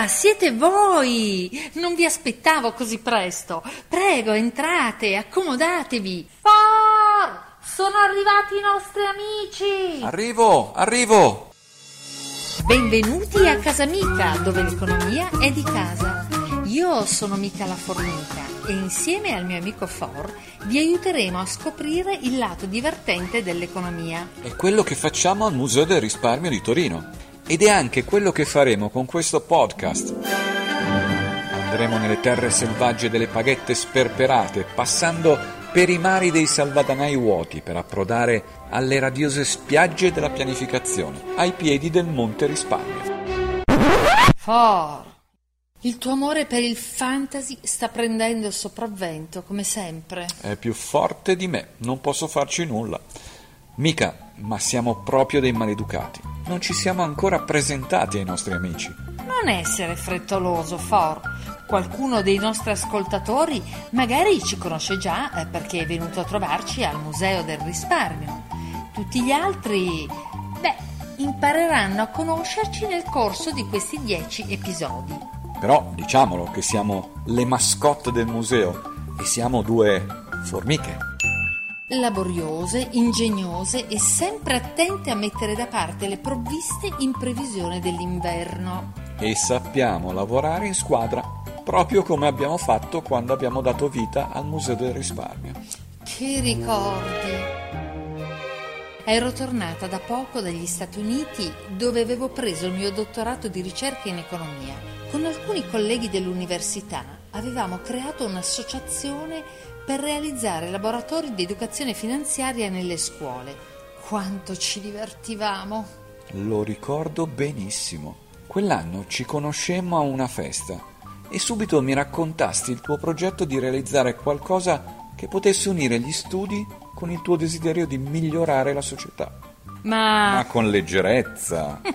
Ah, siete voi! Non vi aspettavo così presto. Prego, entrate, accomodatevi. For! Sono arrivati i nostri amici! Arrivo, arrivo! Benvenuti a Casa Mica, dove l'economia è di casa. Io sono Mica la Formica e insieme al mio amico For vi aiuteremo a scoprire il lato divertente dell'economia. È quello che facciamo al Museo del Risparmio di Torino. Ed è anche quello che faremo con questo podcast. Andremo nelle terre selvagge delle paghette sperperate, passando per i mari dei salvadanai vuoti per approdare alle radiose spiagge della pianificazione, ai piedi del Monte Risparmio. For, il tuo amore per il fantasy sta prendendo il sopravvento, come sempre. È più forte di me, non posso farci nulla. Mica, ma siamo proprio dei maleducati. Non ci siamo ancora presentati ai nostri amici. Non essere frettoloso, For. Qualcuno dei nostri ascoltatori magari ci conosce già eh, perché è venuto a trovarci al Museo del Risparmio. Tutti gli altri, beh, impareranno a conoscerci nel corso di questi dieci episodi. Però diciamolo che siamo le mascotte del museo e siamo due formiche laboriose, ingegnose e sempre attente a mettere da parte le provviste in previsione dell'inverno. E sappiamo lavorare in squadra, proprio come abbiamo fatto quando abbiamo dato vita al Museo del Risparmio. Che ricordi! Ero tornata da poco dagli Stati Uniti dove avevo preso il mio dottorato di ricerca in economia. Con alcuni colleghi dell'università avevamo creato un'associazione per realizzare laboratori di educazione finanziaria nelle scuole. Quanto ci divertivamo! Lo ricordo benissimo. Quell'anno ci conoscemmo a una festa e subito mi raccontasti il tuo progetto di realizzare qualcosa che potesse unire gli studi con il tuo desiderio di migliorare la società. Ma, Ma con leggerezza.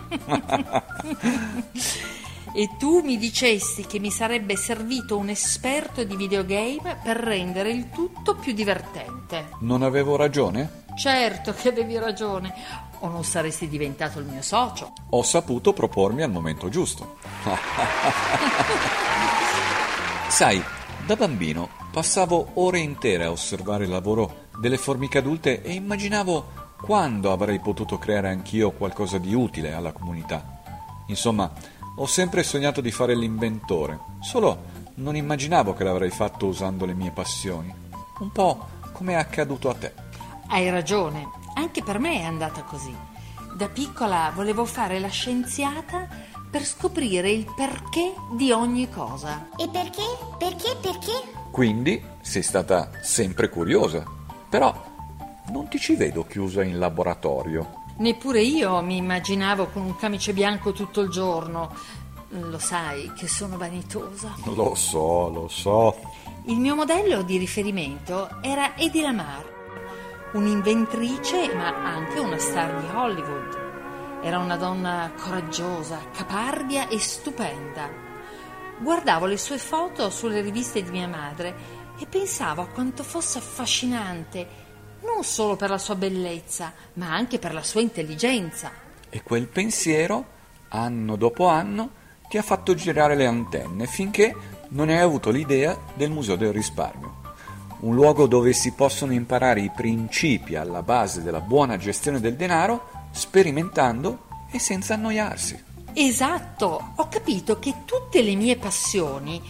e tu mi dicesti che mi sarebbe servito un esperto di videogame per rendere il tutto più divertente. Non avevo ragione? Certo che avevi ragione, o non saresti diventato il mio socio. Ho saputo propormi al momento giusto. Sai, da bambino passavo ore intere a osservare il lavoro delle formiche adulte e immaginavo quando avrei potuto creare anch'io qualcosa di utile alla comunità. Insomma, ho sempre sognato di fare l'inventore, solo non immaginavo che l'avrei fatto usando le mie passioni. Un po' come è accaduto a te. Hai ragione, anche per me è andata così. Da piccola volevo fare la scienziata per scoprire il perché di ogni cosa. E perché? Perché? Perché? Quindi sei stata sempre curiosa. Però non ti ci vedo chiusa in laboratorio. Neppure io mi immaginavo con un camice bianco tutto il giorno. Lo sai che sono vanitosa. Lo so, lo so. Il mio modello di riferimento era Eddie Lamar, un'inventrice ma anche una star di Hollywood. Era una donna coraggiosa, capardia e stupenda. Guardavo le sue foto sulle riviste di mia madre e pensavo a quanto fosse affascinante non solo per la sua bellezza, ma anche per la sua intelligenza. E quel pensiero, anno dopo anno, ti ha fatto girare le antenne finché non hai avuto l'idea del Museo del Risparmio. Un luogo dove si possono imparare i principi alla base della buona gestione del denaro, sperimentando e senza annoiarsi. Esatto, ho capito che tutte le mie passioni,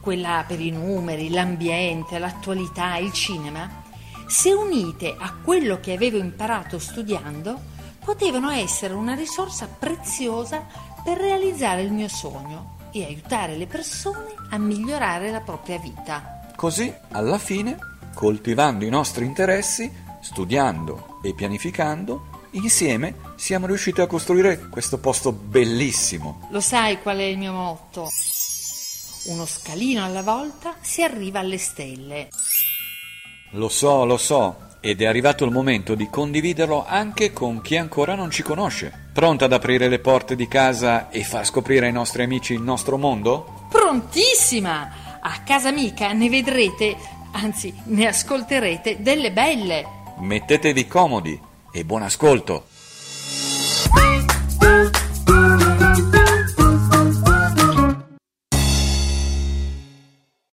quella per i numeri, l'ambiente, l'attualità, il cinema, se unite a quello che avevo imparato studiando, potevano essere una risorsa preziosa per realizzare il mio sogno e aiutare le persone a migliorare la propria vita. Così, alla fine, coltivando i nostri interessi, studiando e pianificando, insieme siamo riusciti a costruire questo posto bellissimo. Lo sai qual è il mio motto? Uno scalino alla volta si arriva alle stelle. Lo so, lo so, ed è arrivato il momento di condividerlo anche con chi ancora non ci conosce. Pronta ad aprire le porte di casa e far scoprire ai nostri amici il nostro mondo? Prontissima! A casa amica ne vedrete, anzi ne ascolterete delle belle. Mettetevi comodi e buon ascolto!